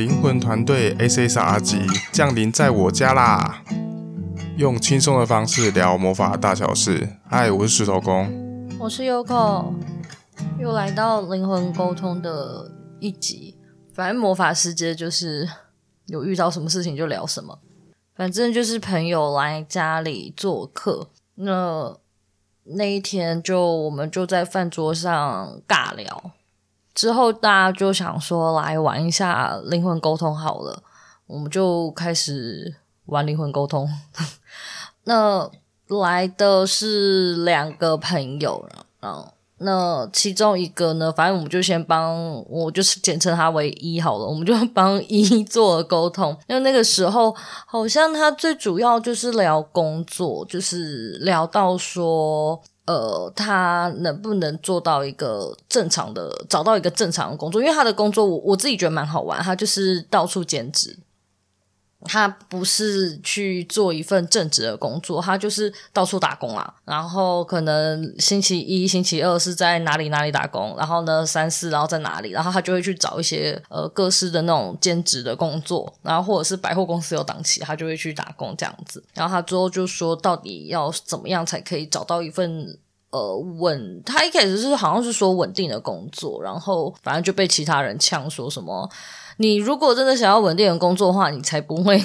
灵魂团队 SSR 级降临在我家啦！用轻松的方式聊魔法大小事。嗨，我是石头公，我是 Yoko，又来到灵魂沟通的一集。反正魔法世界就是有遇到什么事情就聊什么，反正就是朋友来家里做客，那那一天就我们就在饭桌上尬聊。之后大家就想说来玩一下灵魂沟通好了，我们就开始玩灵魂沟通。那来的是两个朋友，然后那其中一个呢，反正我们就先帮，我就是简称他为一好了，我们就帮一做了沟通。因为那个时候好像他最主要就是聊工作，就是聊到说。呃，他能不能做到一个正常的，找到一个正常的工作？因为他的工作我，我自己觉得蛮好玩。他就是到处兼职，他不是去做一份正职的工作，他就是到处打工啊。然后可能星期一、星期二是在哪里哪里打工，然后呢，三四然后在哪里，然后他就会去找一些呃各式的那种兼职的工作，然后或者是百货公司有档期，他就会去打工这样子。然后他之后就说，到底要怎么样才可以找到一份？呃，稳，他一开始是好像是说稳定的工作，然后反正就被其他人呛说什么，你如果真的想要稳定的工作的话，你才不会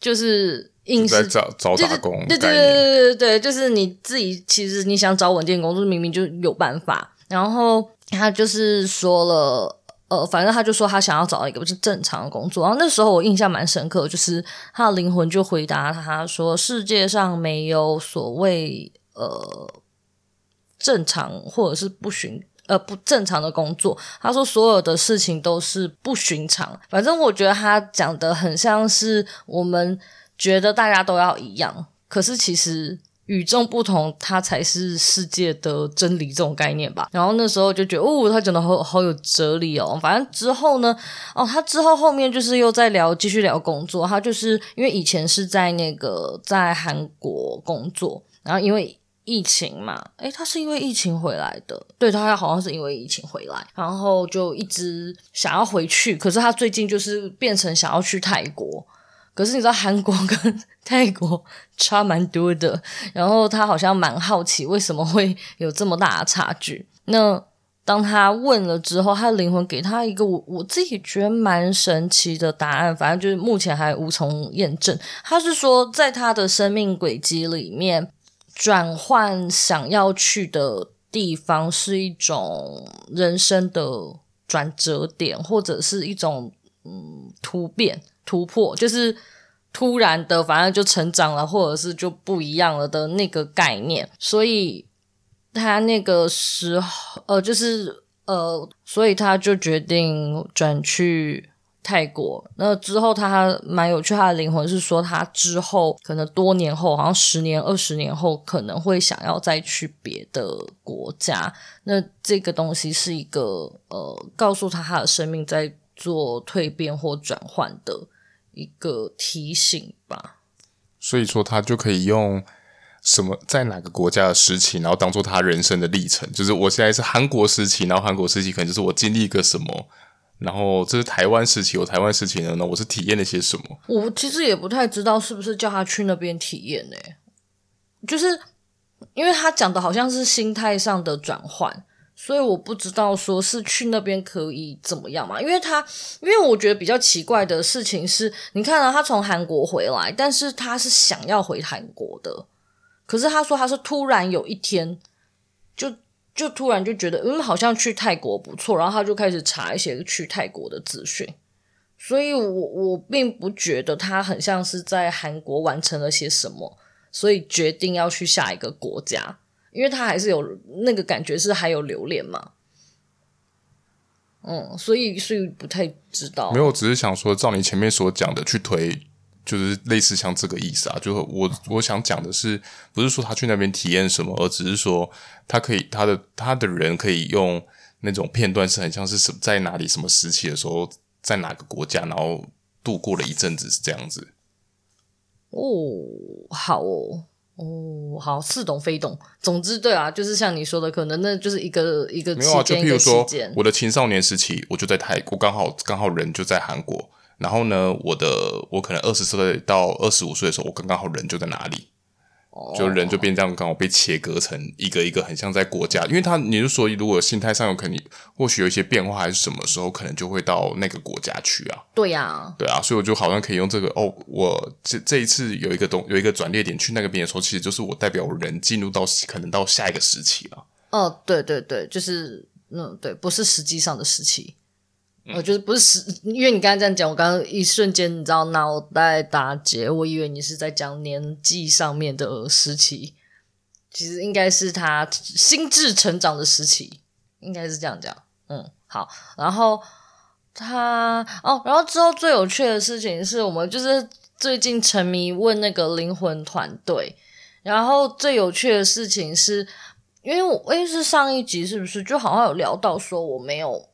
就是硬是找找打工。对对对对对对，就是你自己其实你想找稳定的工作，明明就有办法。然后他就是说了，呃，反正他就说他想要找一个不是正常的工作。然后那时候我印象蛮深刻，就是他的灵魂就回答他说，世界上没有所谓呃。正常或者是不寻呃不正常的工作，他说所有的事情都是不寻常。反正我觉得他讲的很像是我们觉得大家都要一样，可是其实与众不同，它才是世界的真理这种概念吧。然后那时候就觉得哦，他讲的好好有哲理哦。反正之后呢，哦，他之后后面就是又在聊继续聊工作。他就是因为以前是在那个在韩国工作，然后因为。疫情嘛，诶，他是因为疫情回来的，对，他好像是因为疫情回来，然后就一直想要回去，可是他最近就是变成想要去泰国，可是你知道韩国跟泰国差蛮多的，然后他好像蛮好奇为什么会有这么大的差距。那当他问了之后，他的灵魂给他一个我我自己觉得蛮神奇的答案，反正就是目前还无从验证。他是说，在他的生命轨迹里面。转换想要去的地方是一种人生的转折点，或者是一种嗯突变突破，就是突然的，反正就成长了，或者是就不一样了的那个概念。所以他那个时候，呃，就是呃，所以他就决定转去。泰国，那之后他蛮有趣，他的灵魂是说，他之后可能多年后，好像十年、二十年后，可能会想要再去别的国家。那这个东西是一个呃，告诉他他的生命在做蜕变或转换的一个提醒吧。所以说，他就可以用什么在哪个国家的时期，然后当做他人生的历程。就是我现在是韩国时期，然后韩国时期可能就是我经历一个什么。然后这是台湾时期，我台湾时期呢，那我是体验了些什么？我其实也不太知道是不是叫他去那边体验呢？就是因为他讲的好像是心态上的转换，所以我不知道说是去那边可以怎么样嘛？因为他，因为我觉得比较奇怪的事情是，你看啊，他从韩国回来，但是他是想要回韩国的，可是他说他是突然有一天就。就突然就觉得，嗯，好像去泰国不错，然后他就开始查一些去泰国的资讯，所以我我并不觉得他很像是在韩国完成了些什么，所以决定要去下一个国家，因为他还是有那个感觉是还有留恋嘛，嗯，所以所以不太知道，没有，只是想说照你前面所讲的去推。就是类似像这个意思啊，就我我想讲的是，不是说他去那边体验什么，而只是说他可以他的他的人可以用那种片段，是很像是什在哪里什么时期的时候，在哪个国家，然后度过了一阵子是这样子。哦，好哦，哦，好，似懂非懂。总之，对啊，就是像你说的，可能那就是一个一个没有啊，就譬如说，我的青少年时期，我就在泰国，刚好刚好人就在韩国。然后呢，我的我可能二十岁到二十五岁的时候，我刚刚好人就在哪里。就人就变这样，刚好被切割成一个一个很像在国家，因为他你就说，如果心态上有可能，或许有一些变化，还是什么时候可能就会到那个国家去啊？对呀、啊，对啊，所以我就好像可以用这个哦，我这这一次有一个东有一个转捩点去那个边的时候，其实就是我代表人进入到可能到下一个时期了。哦，对对对，就是嗯，对，不是实际上的时期。我觉得不是，因为你刚才这样讲，我刚刚一瞬间你知道脑袋打结，我以为你是在讲年纪上面的时期，其实应该是他心智成长的时期，应该是这样讲。嗯，好，然后他哦，然后之后最有趣的事情是我们就是最近沉迷问那个灵魂团队，然后最有趣的事情是因为我诶是上一集是不是就好像有聊到说我没有。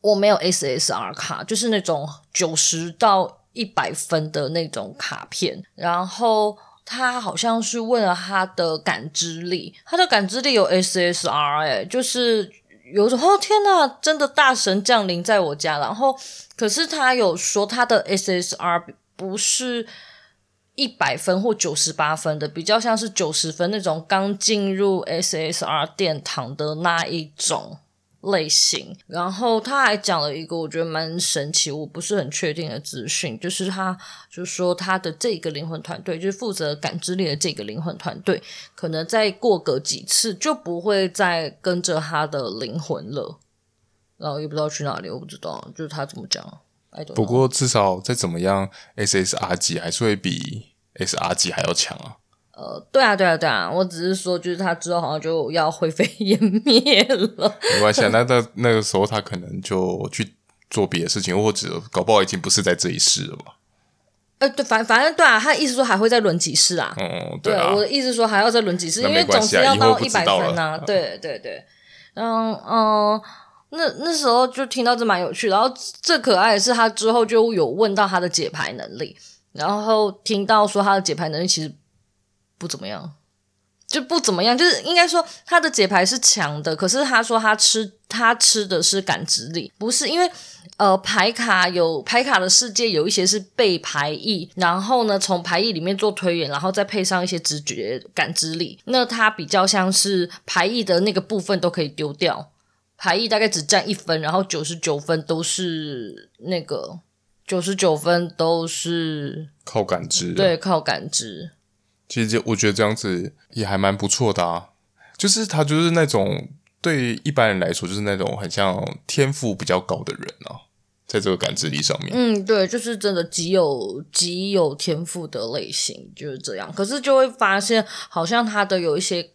我没有 SSR 卡，就是那种九十到一百分的那种卡片。然后他好像是问了他的感知力，他的感知力有 SSR，哎，就是有种哦天呐，真的大神降临在我家。然后可是他有说他的 SSR 不是一百分或九十八分的，比较像是九十分那种刚进入 SSR 殿堂的那一种。类型，然后他还讲了一个我觉得蛮神奇，我不是很确定的资讯，就是他就是说他的这个灵魂团队，就是负责感知力的这个灵魂团队，可能再过个几次就不会再跟着他的灵魂了，然后也不知道去哪里，我不知道，就是他怎么讲。不过至少再怎么样，SSR 级还是会比 SR 级还要强啊。呃，对啊，对啊，对啊，我只是说，就是他之后好像就要灰飞烟灭了。没关系啊，那那那个时候他可能就去做别的事情，或者搞不好已经不是在这一世了吧？呃，对，反反正对啊，他意思说还会再轮几世啊。嗯，对啊，对，我的意思说还要再轮几世，因为总是要到一百分呐、啊。对对对，嗯嗯，那那时候就听到这蛮有趣，然后最可爱的是他之后就有问到他的解牌能力，然后听到说他的解牌能力其实。不怎么样，就不怎么样，就是应该说他的解牌是强的，可是他说他吃他吃的是感知力，不是因为呃牌卡有牌卡的世界有一些是背牌意，然后呢从牌意里面做推演，然后再配上一些直觉感知力，那它比较像是牌意的那个部分都可以丢掉，牌意大概只占一分，然后九十九分都是那个九十九分都是靠感知，对，靠感知。其实我觉得这样子也还蛮不错的啊，就是他就是那种对一般人来说就是那种很像天赋比较高的人啊，在这个感知力上面，嗯，对，就是真的极有极有天赋的类型就是这样。可是就会发现，好像他的有一些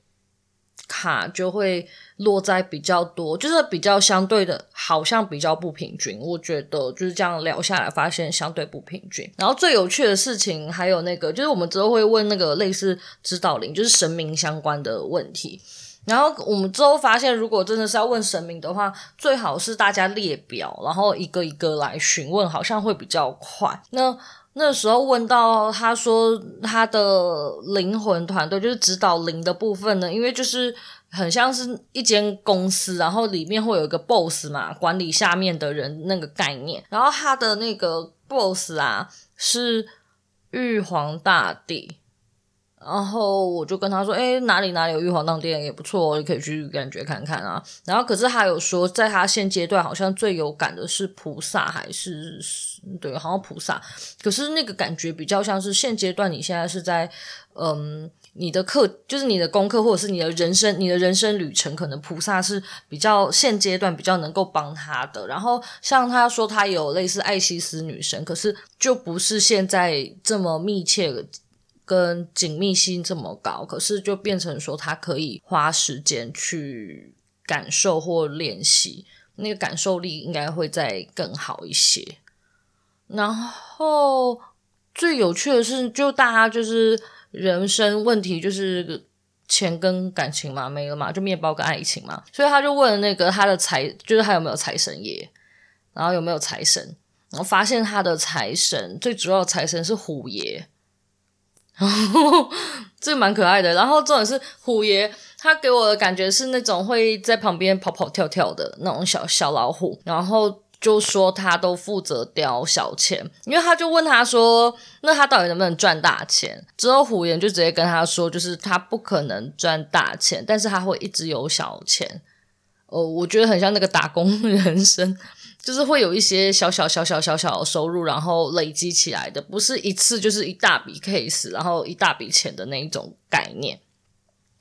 卡就会。落在比较多，就是比较相对的，好像比较不平均。我觉得就是这样聊下来，发现相对不平均。然后最有趣的事情还有那个，就是我们之后会问那个类似指导灵，就是神明相关的问题。然后我们之后发现，如果真的是要问神明的话，最好是大家列表，然后一个一个来询问，好像会比较快。那那时候问到他说他的灵魂团队就是指导灵的部分呢，因为就是。很像是一间公司，然后里面会有一个 boss 嘛，管理下面的人那个概念。然后他的那个 boss 啊是玉皇大帝，然后我就跟他说：“诶，哪里哪里有玉皇大帝也不错，你可以去感觉看看啊。”然后可是他有说，在他现阶段好像最有感的是菩萨，还是对，好像菩萨。可是那个感觉比较像是现阶段，你现在是在嗯。你的课就是你的功课，或者是你的人生，你的人生旅程，可能菩萨是比较现阶段比较能够帮他的。然后像他说他有类似艾西斯女神，可是就不是现在这么密切跟紧密性这么高，可是就变成说他可以花时间去感受或练习，那个感受力应该会再更好一些。然后最有趣的是，就大家就是。人生问题就是钱跟感情嘛，没了嘛，就面包跟爱情嘛，所以他就问那个他的财，就是他有没有财神爷，然后有没有财神，然后发现他的财神最主要的财神是虎爷，然 后这个蛮可爱的。然后重点是虎爷，他给我的感觉是那种会在旁边跑跑跳跳的那种小小老虎，然后。就说他都负责叼小钱，因为他就问他说：“那他到底能不能赚大钱？”之后虎岩就直接跟他说：“就是他不可能赚大钱，但是他会一直有小钱。”哦，我觉得很像那个打工人生，就是会有一些小小小小小小的收入，然后累积起来的，不是一次就是一大笔 case，然后一大笔钱的那一种概念。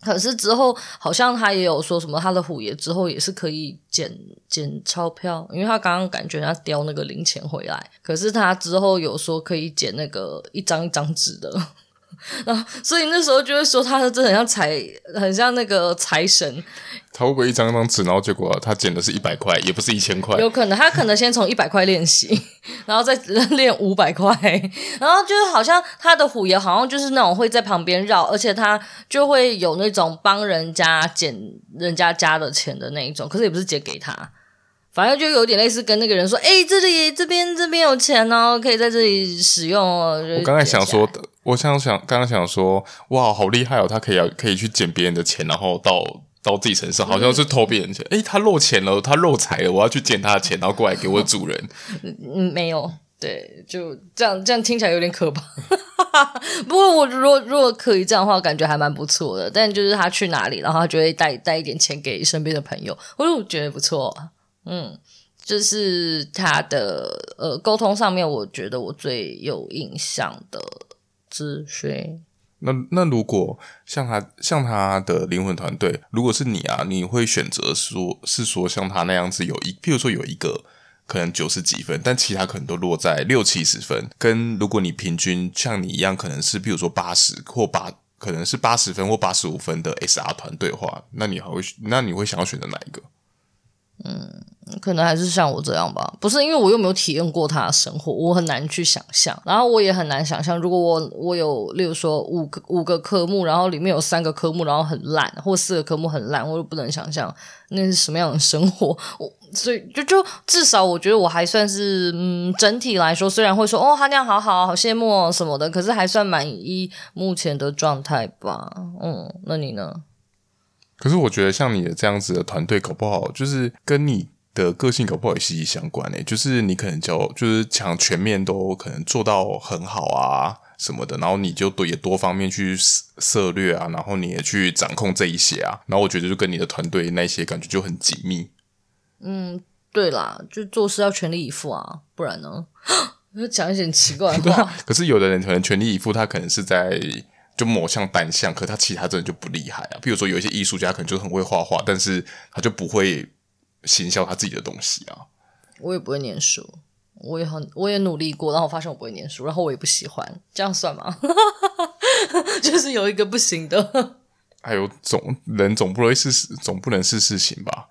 可是之后好像他也有说什么，他的虎爷之后也是可以捡捡钞票，因为他刚刚感觉他叼那个零钱回来，可是他之后有说可以捡那个一张一张纸的。然后，所以那时候就会说，他是真的很像财，很像那个财神。他会不会一张张纸，然后结果他捡的是一百块，也不是一千块？有可能，他可能先从一百块练习，然后再 练五百块，然后就是好像他的虎爷好像就是那种会在旁边绕，而且他就会有那种帮人家捡人家家的钱的那一种，可是也不是捡给他。反正就有点类似跟那个人说：“哎、欸，这里这边这边有钱哦，可以在这里使用哦。”我刚才想说的，我想想刚刚想说，哇，好厉害哦！他可以要可以去捡别人的钱，然后到到自己身上，好像是偷别人钱。哎、嗯欸，他漏钱了，他漏财了，我要去捡他的钱，然后过来给我主人。嗯，没有，对，就这样，这样听起来有点可怕。不过我如果如果可以这样的话，感觉还蛮不错的。但就是他去哪里，然后他就会带带一点钱给身边的朋友，我就觉得不错。嗯，就是他的呃沟通上面，我觉得我最有印象的资讯。那那如果像他像他的灵魂团队，如果是你啊，你会选择说是说像他那样子有一，譬如说有一个可能九十几分，但其他可能都落在六七十分。跟如果你平均像你一样，可能是譬如说八十或八，可能是八十分或八十五分的 SR 团队的话，那你还会那你会想要选择哪一个？可能还是像我这样吧，不是因为我又没有体验过他的生活，我很难去想象。然后我也很难想象，如果我我有，例如说五个五个科目，然后里面有三个科目然后很烂，或四个科目很烂，我就不能想象那是什么样的生活。我所以就就至少我觉得我还算是嗯，整体来说，虽然会说哦，他那样好好好羡慕哦什么的，可是还算满意目前的状态吧。嗯，那你呢？可是我觉得像你的这样子的团队，搞不好就是跟你的个性搞不好也息息相关诶。就是你可能就就是想全面都可能做到很好啊什么的，然后你就多也多方面去涉略啊，然后你也去掌控这一些啊，然后我觉得就跟你的团队那些感觉就很紧密。嗯，对啦，就做事要全力以赴啊，不然呢，就讲一些很奇怪的 话。可是有的人可能全力以赴，他可能是在。就某项单项，可他其他真的就不厉害啊。比如说，有一些艺术家可能就很会画画，但是他就不会行销他自己的东西啊。我也不会念书，我也很，我也努力过，然后我发现我不会念书，然后我也不喜欢，这样算吗？就是有一个不行的。还有总人总不会是总不能是事情吧？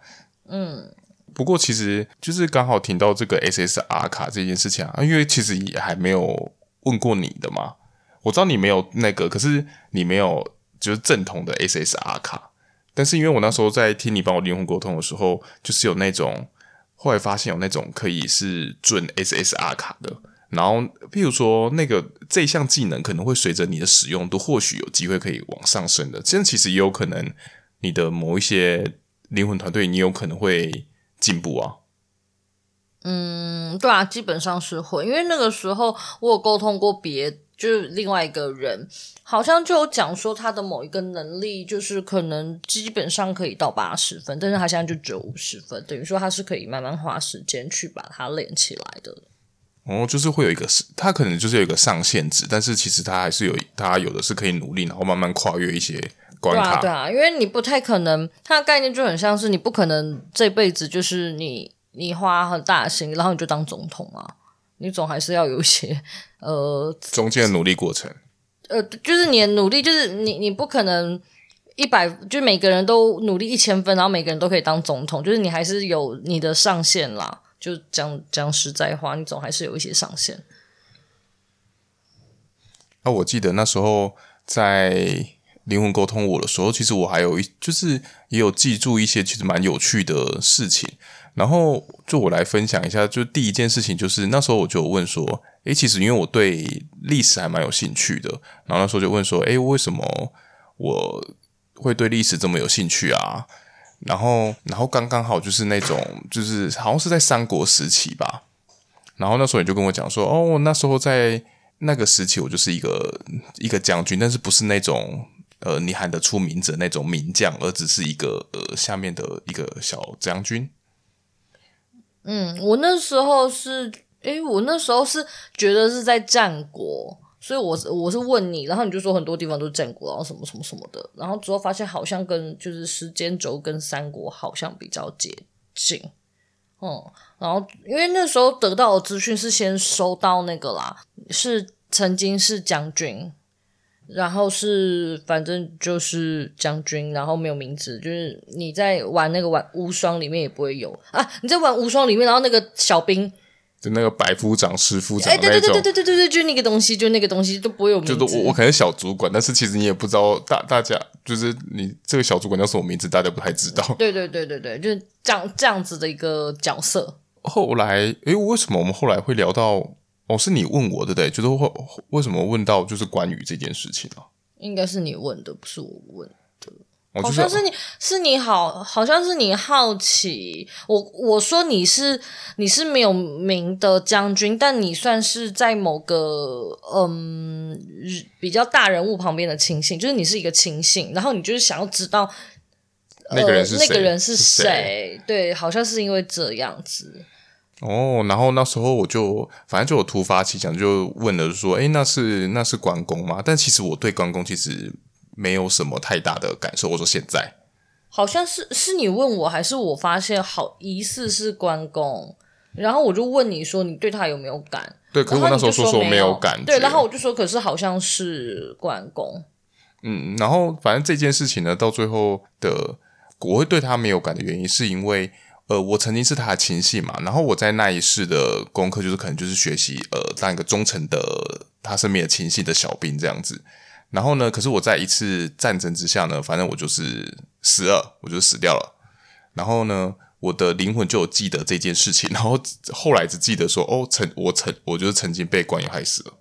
嗯。不过其实就是刚好听到这个 SSR 卡这件事情啊，因为其实也还没有问过你的嘛。我知道你没有那个，可是你没有就是正统的 SSR 卡。但是因为我那时候在听你帮我灵魂沟通的时候，就是有那种后来发现有那种可以是准 SSR 卡的。然后譬如说那个这项技能可能会随着你的使用度，或许有机会可以往上升的。这样其实也有可能你的某一些灵魂团队，你有可能会进步啊。嗯，对啊，基本上是会，因为那个时候我有沟通过别。就是另外一个人，好像就有讲说他的某一个能力，就是可能基本上可以到八十分，但是他现在就只有五十分，等于说他是可以慢慢花时间去把它练起来的。哦，就是会有一个，他可能就是有一个上限值，但是其实他还是有，他有的是可以努力，然后慢慢跨越一些关卡。对啊，对啊，因为你不太可能，他的概念就很像是你不可能这辈子就是你你花很大的心，然后你就当总统啊。你总还是要有一些呃中间的努力过程，呃，就是你的努力，就是你你不可能一百，就每个人都努力一千分，然后每个人都可以当总统，就是你还是有你的上限啦。就讲讲实在话，你总还是有一些上限。那我记得那时候在灵魂沟通我的时候，其实我还有一就是也有记住一些其实蛮有趣的事情。然后就我来分享一下，就第一件事情就是那时候我就问说，诶，其实因为我对历史还蛮有兴趣的，然后那时候就问说，诶，为什么我会对历史这么有兴趣啊？然后，然后刚刚好就是那种，就是好像是在三国时期吧。然后那时候你就跟我讲说，哦，那时候在那个时期，我就是一个一个将军，但是不是那种呃你喊得出名字那种名将，而只是一个呃下面的一个小将军。嗯，我那时候是，诶，我那时候是觉得是在战国。所以我，我我是问你，然后你就说很多地方都是战国，然后什么什么什么的，然后之后发现好像跟就是时间轴跟三国好像比较接近，嗯，然后因为那时候得到的资讯是先收到那个啦，是曾经是将军，然后是反正就是将军，然后没有名字，就是你在玩那个玩无双里面也不会有啊，你在玩无双里面，然后那个小兵。就那个百夫长、十夫长，哎，对对对对对对对对，就那个东西，就那个东西都不会有名字。就是我，我可能小主管，但是其实你也不知道大大家，就是你这个小主管叫什么名字，大家不太知道。对对对对对，就是这样这样子的一个角色。后来，诶，为什么我们后来会聊到？哦，是你问我的，对，就是会为什么问到就是关于这件事情啊？应该是你问的，不是我问的。好像是你是你好，好像是你好奇我。我说你是你是没有名的将军，但你算是在某个嗯比较大人物旁边的亲信，就是你是一个亲信，然后你就是想要知道那个人是那个人是谁？对，好像是因为这样子。哦，然后那时候我就反正就有突发奇想，就问了说：“哎，那是那是关公吗？”但其实我对关公其实。没有什么太大的感受。我说现在好像是是你问我，还是我发现好疑似是关公，然后我就问你说你对他有没有感？对，可是我那时候说说没有感觉。对，然后我就说可是好像是关公。嗯，然后反正这件事情呢，到最后的我会对他没有感的原因，是因为呃，我曾经是他的亲信嘛，然后我在那一世的功课就是可能就是学习呃，当一个忠诚的他身边的亲信的小兵这样子。然后呢，可是我在一次战争之下呢，反正我就是死了，我就死掉了。然后呢，我的灵魂就有记得这件事情，然后后来只记得说，哦，曾我曾我就是曾经被关羽害死了。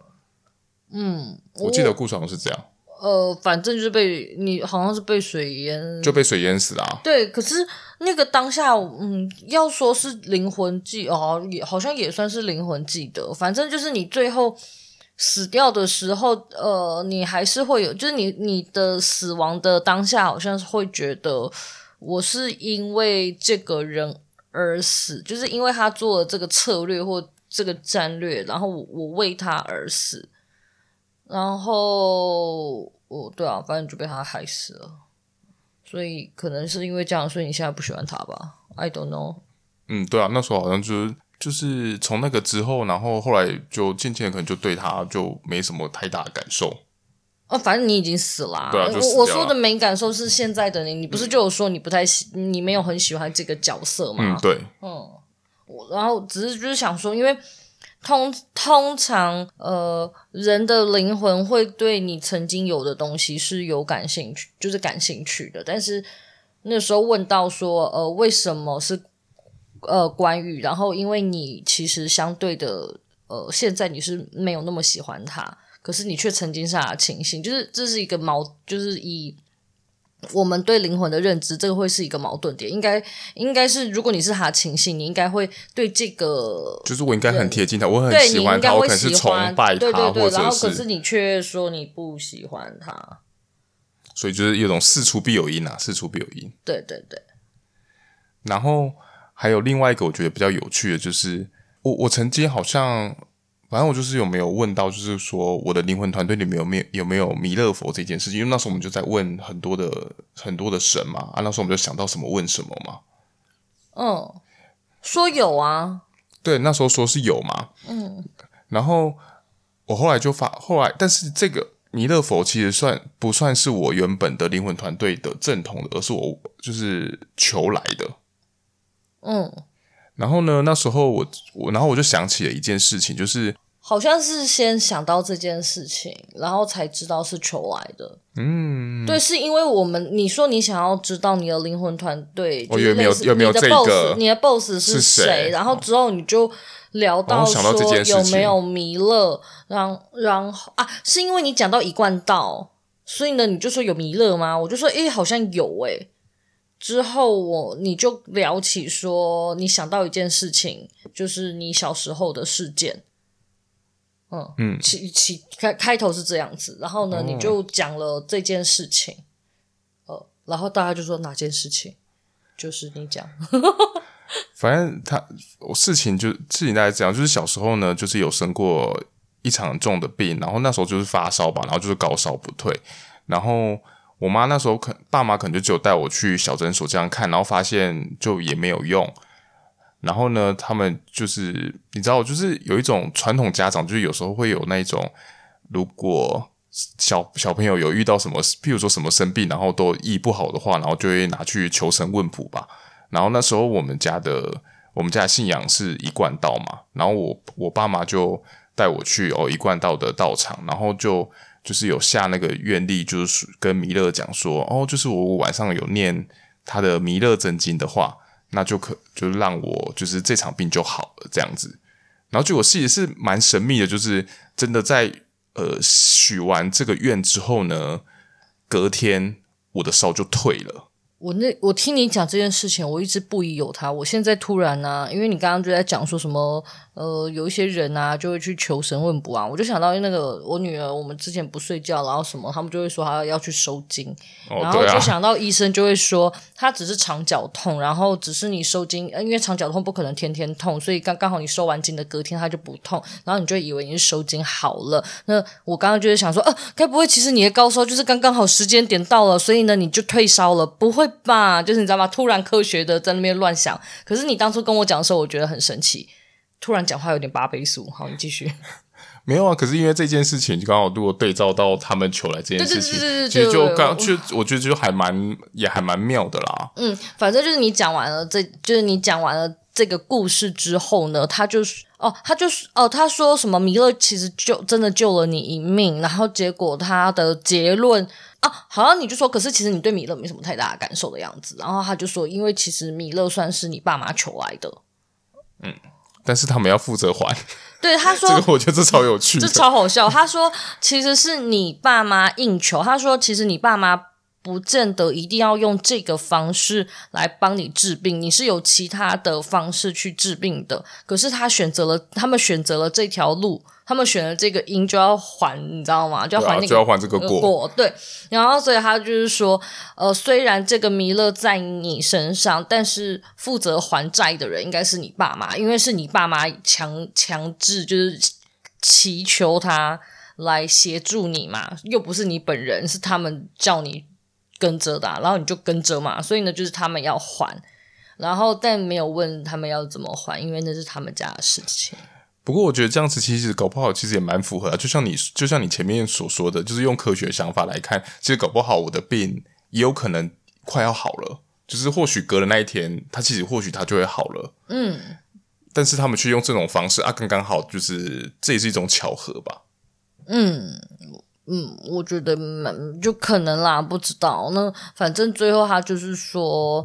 嗯，我，我记得故事好像是这样。呃，反正就是被你好像是被水淹，就被水淹死了啊。对，可是那个当下，嗯，要说是灵魂记哦，也好像也算是灵魂记得。反正就是你最后。死掉的时候，呃，你还是会有，就是你你的死亡的当下，好像是会觉得我是因为这个人而死，就是因为他做了这个策略或这个战略，然后我我为他而死，然后哦对啊，反正就被他害死了，所以可能是因为这样，所以你现在不喜欢他吧？I don't know。嗯，对啊，那时候好像就是。就是从那个之后，然后后来就渐渐可能就对他就没什么太大的感受。哦，反正你已经死了。对啊，我我说的没感受是现在的你，你不是就有说你不太喜，你没有很喜欢这个角色吗？嗯，对。嗯，我然后只是就是想说，因为通通常呃人的灵魂会对你曾经有的东西是有感兴趣，就是感兴趣的。但是那时候问到说，呃，为什么是？呃，关羽，然后因为你其实相对的，呃，现在你是没有那么喜欢他，可是你却曾经是他的亲信，就是这是一个矛，就是以我们对灵魂的认知，这个会是一个矛盾点。应该应该是，如果你是他的亲信，你应该会对这个，就是我应该很贴近他，我很喜欢他，我可能是崇拜他，对对对，或者是，然后可是你却说你不喜欢他，所以就是有种事出必有因啊，事出必有因，对对对，然后。还有另外一个我觉得比较有趣的，就是我我曾经好像，反正我就是有没有问到，就是说我的灵魂团队里面有没有有没有弥勒佛这件事情？因为那时候我们就在问很多的很多的神嘛，啊，那时候我们就想到什么问什么嘛。嗯，说有啊。对，那时候说是有嘛。嗯。然后我后来就发，后来但是这个弥勒佛其实算不算是我原本的灵魂团队的正统的，而是我就是求来的。嗯，然后呢？那时候我我，然后我就想起了一件事情，就是好像是先想到这件事情，然后才知道是求来的。嗯，对，是因为我们你说你想要知道你的灵魂团队，我有没有有没有这个你的 boss 是谁？然后之后你就聊到说有没有弥勒，然后然后啊，是因为你讲到一贯道，所以呢你就说有弥勒吗？我就说诶，好像有诶。之后我你就聊起说你想到一件事情，就是你小时候的事件。嗯嗯，起起开开头是这样子，然后呢，哦、你就讲了这件事情，呃，然后大家就说哪件事情？就是你讲，反正他我事情就事情大概这样，就是小时候呢，就是有生过一场重的病，然后那时候就是发烧吧，然后就是高烧不退，然后我妈那时候可爸妈可能就只有带我去小诊所这样看，然后发现就也没有用。然后呢，他们就是你知道，就是有一种传统家长，就是有时候会有那种，如果小小朋友有遇到什么，譬如说什么生病，然后都医不好的话，然后就会拿去求神问卜吧。然后那时候我们家的我们家的信仰是一贯道嘛，然后我我爸妈就带我去哦一贯道的道场，然后就就是有下那个愿力，就是跟弥勒讲说，哦，就是我晚上有念他的弥勒真经的话。那就可就让我就是这场病就好了这样子，然后就我其实是蛮神秘的，就是真的在呃许完这个愿之后呢，隔天我的烧就退了。我那我听你讲这件事情，我一直不疑有他。我现在突然呢、因为你刚刚就在讲说什么，呃，有一些人啊就会去求神问卜啊，我就想到那个我女儿，我们之前不睡觉，然后什么，他们就会说她要去收经，哦、然后就想到医生就会说她只是肠绞痛，然后只是你收经，因为肠绞痛不可能天天痛，所以刚刚好你收完经的隔天它就不痛，然后你就以为你是收经好了。那我刚刚就是想说，呃，该不会其实你的高烧就是刚刚好时间点到了，所以呢你就退烧了？不会。吧，就是你知道吗？突然科学的在那边乱想，可是你当初跟我讲的时候，我觉得很神奇。突然讲话有点八倍速，好，你继续。没有啊，可是因为这件事情刚好如果对照到他们求来这件事情，其实就刚就我觉得就还蛮也还蛮妙的啦。嗯，反正就是你讲完了这，就是你讲完了这个故事之后呢，他就是哦，他就是哦，他说什么弥勒其实就真的救了你一命，然后结果他的结论。啊，好像你就说，可是其实你对弥勒没什么太大的感受的样子。然后他就说，因为其实弥勒算是你爸妈求来的，嗯，但是他们要负责还。对，他说，这个我觉得这超有趣，这超好笑。他说，其实是你爸妈应求。他说，其实你爸妈。不见得一定要用这个方式来帮你治病，你是有其他的方式去治病的。可是他选择了，他们选择了这条路，他们选了这个因就要还，你知道吗？就要还那个、啊、就要还这个果,果对，然后所以他就是说，呃，虽然这个弥勒在你身上，但是负责还债的人应该是你爸妈，因为是你爸妈强强制就是祈求他来协助你嘛，又不是你本人，是他们叫你。跟着的、啊，然后你就跟着嘛，所以呢，就是他们要还，然后但没有问他们要怎么还，因为那是他们家的事情。不过我觉得这样子其实搞不好，其实也蛮符合啊。就像你，就像你前面所说的，就是用科学想法来看，其实搞不好我的病也有可能快要好了，就是或许隔了那一天，他其实或许他就会好了。嗯，但是他们却用这种方式啊，刚刚好，就是这也是一种巧合吧。嗯。嗯，我觉得蛮就可能啦，不知道。那反正最后他就是说。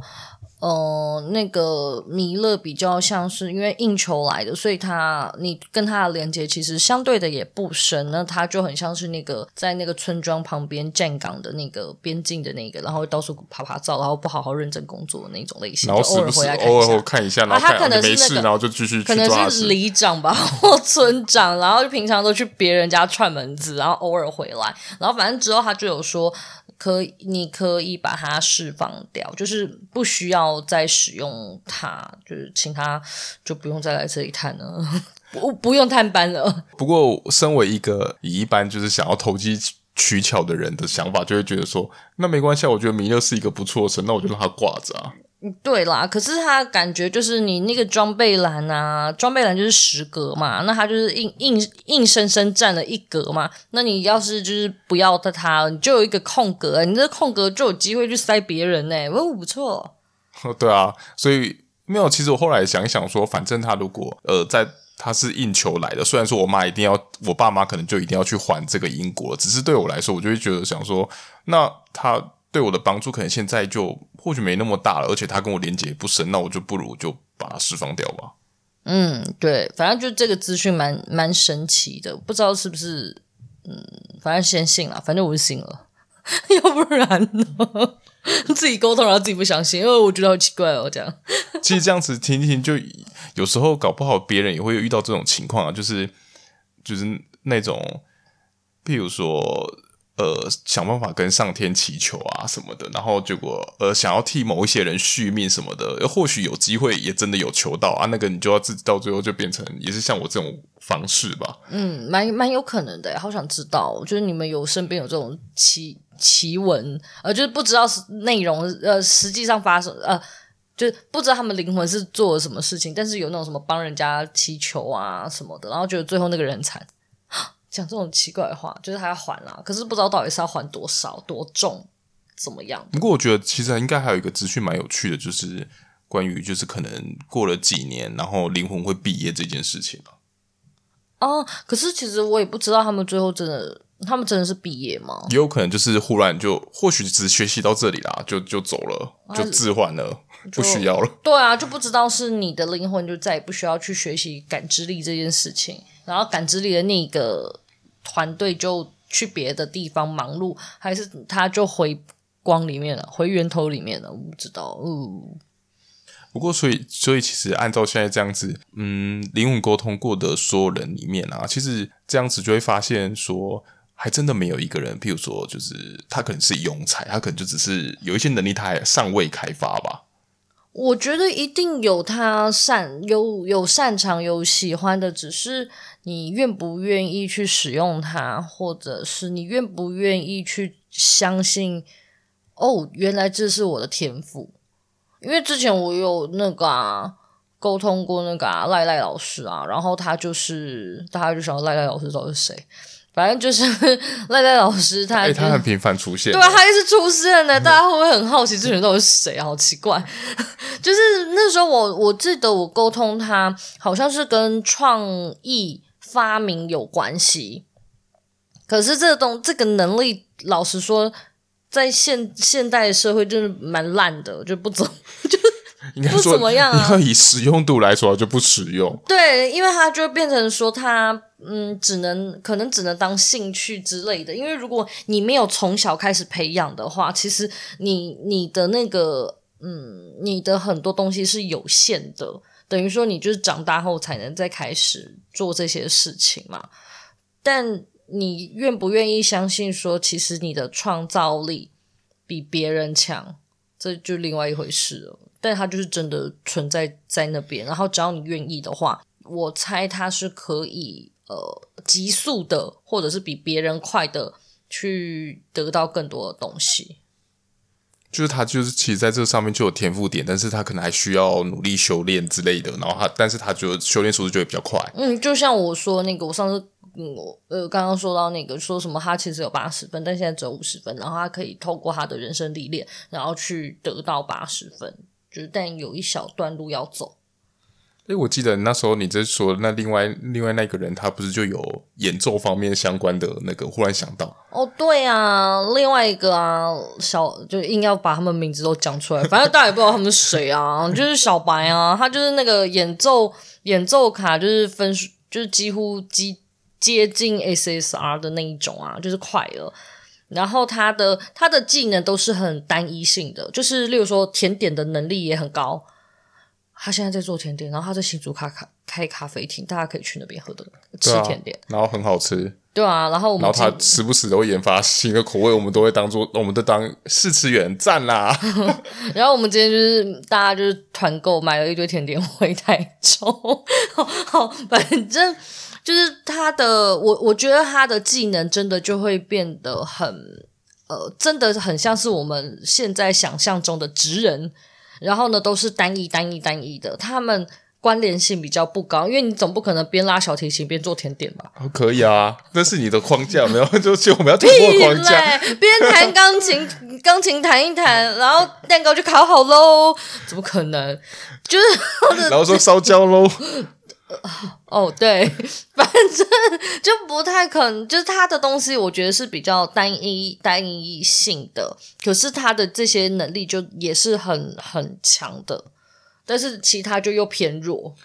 呃，那个弥勒比较像是因为应酬来的，所以他你跟他的连接其实相对的也不深。那他就很像是那个在那个村庄旁边站岗的那个边境的那个，然后到处拍拍照，然后不好好认真工作的那种类型。然后是不是偶尔看一下，然后他可能是那个，然后就继续可能是里长吧或村长，然后就平常都去别人家串门子，然后偶尔回来，然后反正之后他就有说。可以，你可以把它释放掉，就是不需要再使用它，就是请他就不用再来这里探了，不不用探班了。不过，身为一个以一般就是想要投机取巧的人的想法，就会觉得说，那没关系，我觉得弥勒是一个不错的神，那我就让他挂着啊。对啦，可是他感觉就是你那个装备栏啊，装备栏就是十格嘛，那他就是硬硬硬生生占了一格嘛。那你要是就是不要的他，你就有一个空格，你这空格就有机会去塞别人呢。哦，不错。对啊，所以没有。其实我后来想一想说，反正他如果呃在。他是硬求来的。虽然说我妈一定要，我爸妈可能就一定要去还这个因果，只是对我来说，我就会觉得想说，那他对我的帮助可能现在就或许没那么大了，而且他跟我连接不深，那我就不如就把它释放掉吧。嗯，对，反正就这个资讯蛮蛮神奇的，不知道是不是，嗯，反正先信了，反正我是信了，要不然呢？自己沟通，然后自己不相信，因为我觉得好奇怪哦。这样，其实这样子听听，就有时候搞不好别人也会遇到这种情况啊，就是就是那种，譬如说。呃，想办法跟上天祈求啊什么的，然后结果呃，想要替某一些人续命什么的，或许有机会也真的有求到啊，那个你就要自己到最后就变成也是像我这种方式吧。嗯，蛮蛮有可能的，好想知道，就是你们有身边有这种奇奇闻，呃，就是不知道是内容，呃，实际上发生，呃，就不知道他们灵魂是做了什么事情，但是有那种什么帮人家祈求啊什么的，然后觉得最后那个人很惨。讲这种奇怪的话，就是他要还啦，可是不知道到底是要还多少、多重、怎么样。不过我觉得其实应该还有一个资讯蛮有趣的，就是关于就是可能过了几年，然后灵魂会毕业这件事情哦，可是其实我也不知道他们最后真的，他们真的是毕业吗？也有可能就是忽然就或许只学习到这里啦，就就走了，就置换了，不需要了。对啊，就不知道是你的灵魂就再也不需要去学习感知力这件事情，然后感知力的那个。团队就去别的地方忙碌，还是他就回光里面了，回源头里面了？我不知道。嗯，不过所以所以其实按照现在这样子，嗯，灵魂沟通过的所有人里面啊，其实这样子就会发现说，还真的没有一个人，譬如说，就是他可能是庸才，他可能就只是有一些能力，他还尚未开发吧。我觉得一定有他擅有有擅长有喜欢的，只是你愿不愿意去使用它，或者是你愿不愿意去相信哦，原来这是我的天赋。因为之前我有那个啊，沟通过那个啊，赖赖老师啊，然后他就是大家就想赖赖老师到底是谁？反正就是 赖赖老师他，他、欸、他很频繁出现，对啊，他一直出现呢，大家会不会很好奇这人到底是谁啊？好奇怪，就是那时候我我记得我沟通他，好像是跟创意发明有关系，可是这个东这个能力，老实说，在现现代社会就是蛮烂的，就不怎 就。应该说不怎么样啊！要以实用度来说，就不实用。对，因为它就变成说它，它嗯，只能可能只能当兴趣之类的。因为如果你没有从小开始培养的话，其实你你的那个嗯，你的很多东西是有限的。等于说，你就是长大后才能再开始做这些事情嘛。但你愿不愿意相信说，其实你的创造力比别人强，这就另外一回事了。但它就是真的存在在那边，然后只要你愿意的话，我猜它是可以呃急速的，或者是比别人快的去得到更多的东西。就是他就是其实在这上面就有天赋点，但是他可能还需要努力修炼之类的，然后他但是他就修炼速度就会比较快。嗯，就像我说那个，我上次。嗯，我呃刚刚说到那个说什么，他其实有八十分，但现在只有五十分，然后他可以透过他的人生历练，然后去得到八十分，就是但有一小段路要走。诶，我记得那时候你在说那另外另外那个人，他不是就有演奏方面相关的那个？忽然想到，哦，对啊，另外一个啊，小就硬要把他们名字都讲出来，反正大家也不知道他们是谁啊，就是小白啊，他就是那个演奏演奏卡就是分数就是几乎几。接近 SSR 的那一种啊，就是快了。然后他的他的技能都是很单一性的，就是例如说甜点的能力也很高。他现在在做甜点，然后他在新竹咖咖开咖啡厅，大家可以去那边喝的吃甜点，然后很好吃。对啊，然后我们然后他时不时都会研发新的口味，我们都会当做我们都当试吃员赞啦。然后我们今天就是大家就是团购买了一堆甜点回台中，好，好，反正。就是他的，我我觉得他的技能真的就会变得很，呃，真的很像是我们现在想象中的职人，然后呢都是单一、单一、单一的，他们关联性比较不高，因为你总不可能边拉小提琴边做甜点吧？可以啊，那是你的框架，没有就是我们要突破框架，边弹钢琴，钢琴弹一弹，然后蛋糕就烤好喽？怎么可能？就是然后说烧焦喽？哦，对，反正就不太可能，就是他的东西，我觉得是比较单一、单一性的。可是他的这些能力就也是很很强的，但是其他就又偏弱。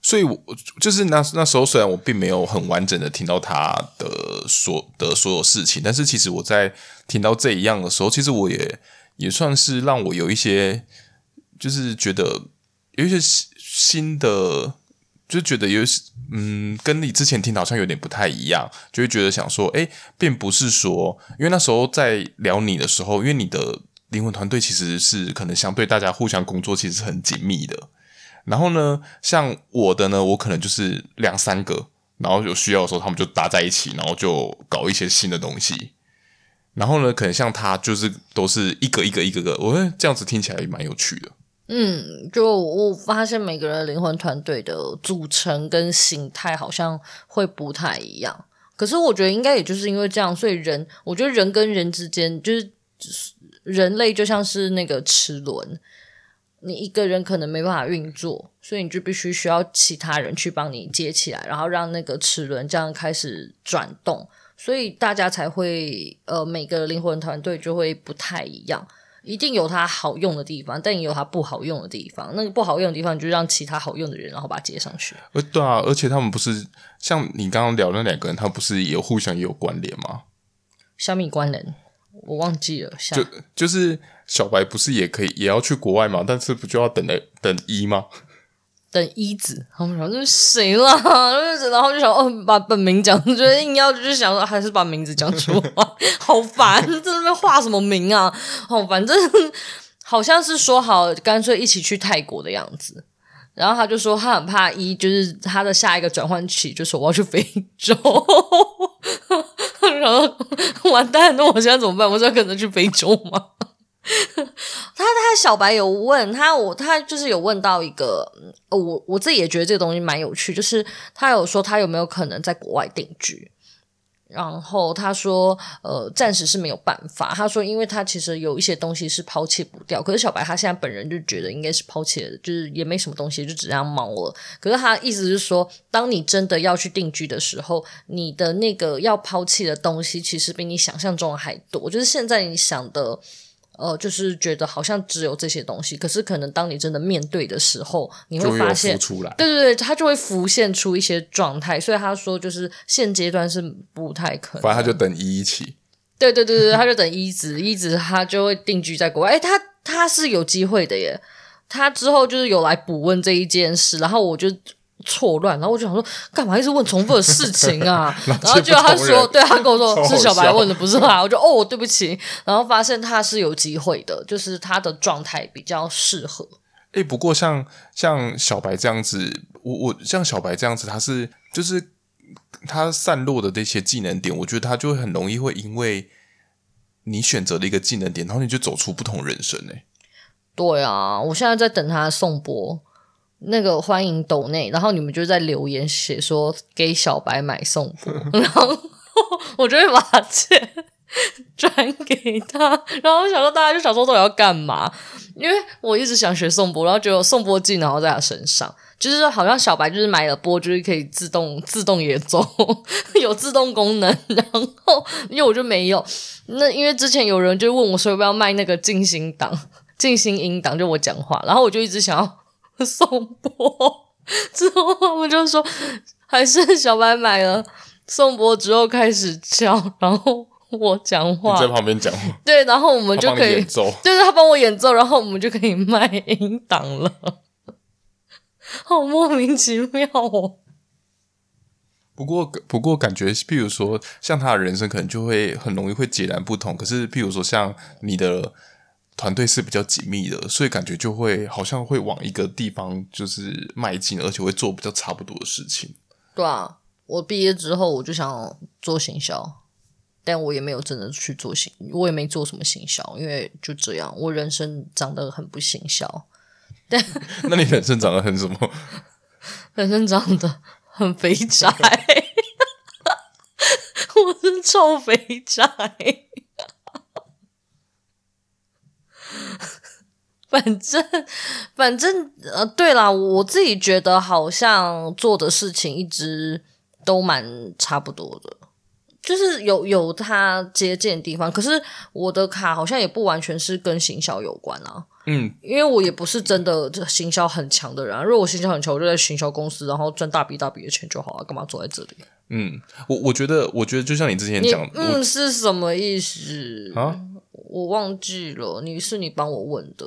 所以，我就是那那时候，虽然我并没有很完整的听到他的所的所有事情，但是其实我在听到这一样的时候，其实我也也算是让我有一些，就是觉得有一些新的。就觉得有嗯，跟你之前听好像有点不太一样，就会觉得想说，哎，并不是说，因为那时候在聊你的时候，因为你的灵魂团队其实是可能相对大家互相工作其实很紧密的。然后呢，像我的呢，我可能就是两三个，然后有需要的时候他们就搭在一起，然后就搞一些新的东西。然后呢，可能像他就是都是一个一个一个个，我觉得这样子听起来蛮有趣的。嗯，就我发现每个人灵魂团队的组成跟形态好像会不太一样。可是我觉得应该也就是因为这样，所以人，我觉得人跟人之间，就是人类就像是那个齿轮，你一个人可能没办法运作，所以你就必须需要其他人去帮你接起来，然后让那个齿轮这样开始转动，所以大家才会呃，每个灵魂团队就会不太一样。一定有它好用的地方，但也有它不好用的地方。那个不好用的地方，你就让其他好用的人，然后把它接上去。呃，对啊，而且他们不是像你刚刚聊的那两个人，他不是也有互相也有关联吗？小米关联，我忘记了。就就是小白不是也可以也要去国外嘛？但是不就要等来等一吗？等一子，他们想这是谁了？然后就想哦，把本名讲，觉得硬要就是想说，还是把名字讲出来，好烦，在那边画什么名啊？哦，反正好像是说好，干脆一起去泰国的样子。然后他就说他很怕一，就是他的下一个转换期，就说我要去非洲。然后完蛋，那我现在怎么办？我现在可能去非洲吗？他他小白有问他，我他就是有问到一个，我我自己也觉得这个东西蛮有趣，就是他有说他有没有可能在国外定居，然后他说呃暂时是没有办法，他说因为他其实有一些东西是抛弃不掉，可是小白他现在本人就觉得应该是抛弃了，就是也没什么东西，就只让猫了。可是他意思是说，当你真的要去定居的时候，你的那个要抛弃的东西其实比你想象中还多，就是现在你想的。呃，就是觉得好像只有这些东西，可是可能当你真的面对的时候，你会发现，出来，对对对，它就会浮现出一些状态。所以他说，就是现阶段是不太可能。反正他就等一一起。对对对对，他就等一子，一子他就会定居在国外。哎，他他是有机会的耶。他之后就是有来补问这一件事，然后我就。错乱，然后我就想说，干嘛一直问重复的事情啊？然后结果他说，对他跟我说是小白问的，不是他。我就哦，对不起。然后发现他是有机会的，就是他的状态比较适合。哎，不过像像小白这样子，我我像小白这样子，他是就是他散落的这些技能点，我觉得他就会很容易会因为你选择的一个技能点，然后你就走出不同人生呢。对啊，我现在在等他颂钵。那个欢迎抖内，然后你们就在留言写说给小白买颂钵，然后我就会把钱转给他，然后我想说大家就想说到底要干嘛？因为我一直想学颂钵，然后觉得颂钵镜，然后在他身上，就是好像小白就是买了钵，就是可以自动自动演奏，有 自动功能，然后因为我就没有，那因为之前有人就问我说要不要卖那个静心档、静心音档，就我讲话，然后我就一直想要。颂钵之后，他们就说还是小白买了宋博之后开始敲，然后我讲话你在旁边讲话，对，然后我们就可以，就是他帮我演奏，然后我们就可以卖音档了，好莫名其妙哦。不过，不过感觉，譬如说，像他的人生可能就会很容易会截然不同。可是，譬如说，像你的。团队是比较紧密的，所以感觉就会好像会往一个地方就是迈进，而且会做比较差不多的事情。对啊，我毕业之后我就想做行销，但我也没有真的去做行，我也没做什么行销，因为就这样，我人生长得很不行销。但 那你人生长得很什么？人生长得很肥宅，我是臭肥宅。反正反正呃，对啦，我自己觉得好像做的事情一直都蛮差不多的，就是有有它接近的地方。可是我的卡好像也不完全是跟行销有关啊。嗯，因为我也不是真的行销很强的人啊。如果我行销很强，我就在行销公司，然后赚大笔大笔的钱就好了，干嘛坐在这里？嗯，我我觉得，我觉得就像你之前讲，嗯，是什么意思啊？我忘记了，你是你帮我问的。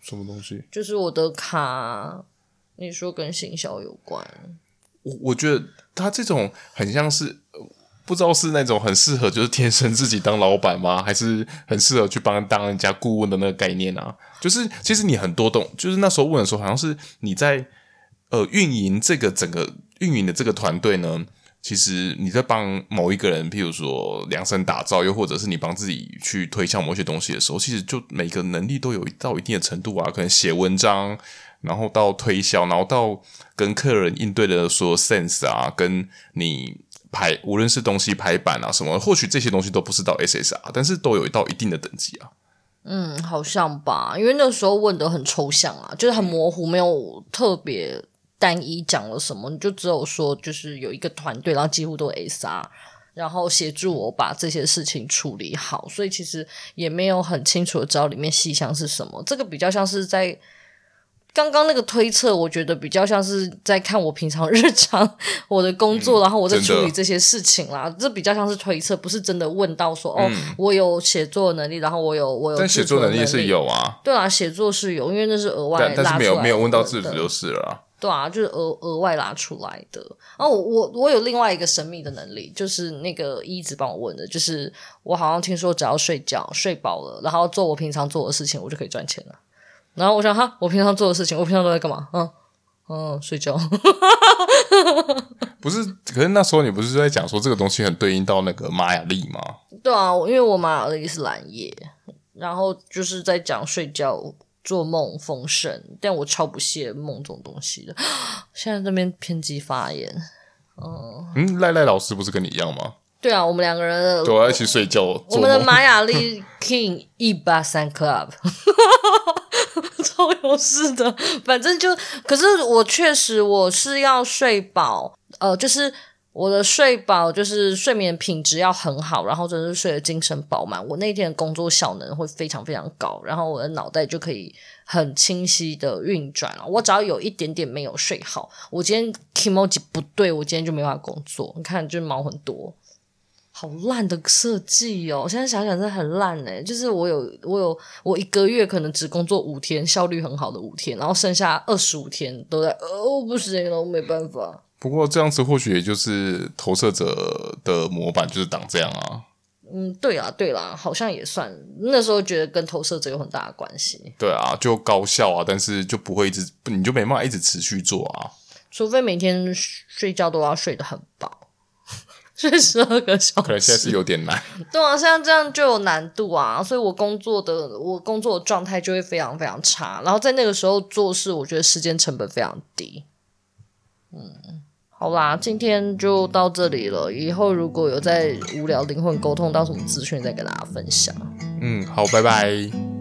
什么东西？就是我的卡，你说跟行销有关。我我觉得他这种很像是，不知道是那种很适合就是天生自己当老板吗？还是很适合去帮当人家顾问的那个概念啊？就是其实你很多东，就是那时候问的时候，好像是你在呃运营这个整个运营的这个团队呢。其实你在帮某一个人，譬如说量身打造，又或者是你帮自己去推销某些东西的时候，其实就每个能力都有到一定的程度啊，可能写文章，然后到推销，然后到跟客人应对的说 sense 啊，跟你排无论是东西排版啊什么，或许这些东西都不是到 SSR，但是都有一到一定的等级啊。嗯，好像吧，因为那时候问得很抽象啊，就是很模糊，没有特别。单一讲了什么，你就只有说，就是有一个团队，然后几乎都 SR，然后协助我把这些事情处理好，所以其实也没有很清楚的知道里面细项是什么。这个比较像是在刚刚那个推测，我觉得比较像是在看我平常 日常我的工作，嗯、然后我在处理这些事情啦。这比较像是推测，不是真的问到说，嗯、哦，我有写作能力，然后我有我有，但写作能力是有啊，对啊，写作是有，因为那是额外拉出来的，但是没有没有问到制服就是了。对啊，就是额额外拉出来的。然后我我我有另外一个神秘的能力，就是那个一直帮我问的，就是我好像听说只要睡觉睡饱了，然后做我平常做的事情，我就可以赚钱了。然后我想哈，我平常做的事情，我平常都在干嘛？嗯嗯，睡觉。不是，可是那时候你不是在讲说这个东西很对应到那个玛雅历吗？对啊，因为我玛雅历是蓝夜，然后就是在讲睡觉。做梦丰盛，但我超不屑梦这种东西的。现在这边偏激发言，嗯嗯，赖赖老师不是跟你一样吗？对啊，我们两个人都要一起睡觉。我们的玛雅丽 King 一八三 Club，超有事的。反正就，可是我确实我是要睡饱，呃，就是。我的睡饱就是睡眠品质要很好，然后真的是睡得精神饱满，我那天的工作效能会非常非常高，然后我的脑袋就可以很清晰的运转了。我只要有一点点没有睡好，我今天 kimoji 不对，我今天就没办法工作。你看，就毛很多，好烂的设计哦！现在想想真很烂诶，就是我有我有我一个月可能只工作五天，效率很好的五天，然后剩下二十五天都在哦，不行了，我没办法。不过这样子或许也就是投射者的模板就是长这样啊。嗯，对啊，对啦，好像也算。那时候觉得跟投射者有很大的关系。对啊，就高效啊，但是就不会一直，你就没办法一直持续做啊。除非每天睡觉都要睡得很饱，睡十二个小时。可能现在是有点难。对啊，像这样就有难度啊，所以我工作的我工作的状态就会非常非常差。然后在那个时候做事，我觉得时间成本非常低。嗯。好啦，今天就到这里了。以后如果有在无聊灵魂沟通到什么资讯，再跟大家分享。嗯，好，拜拜。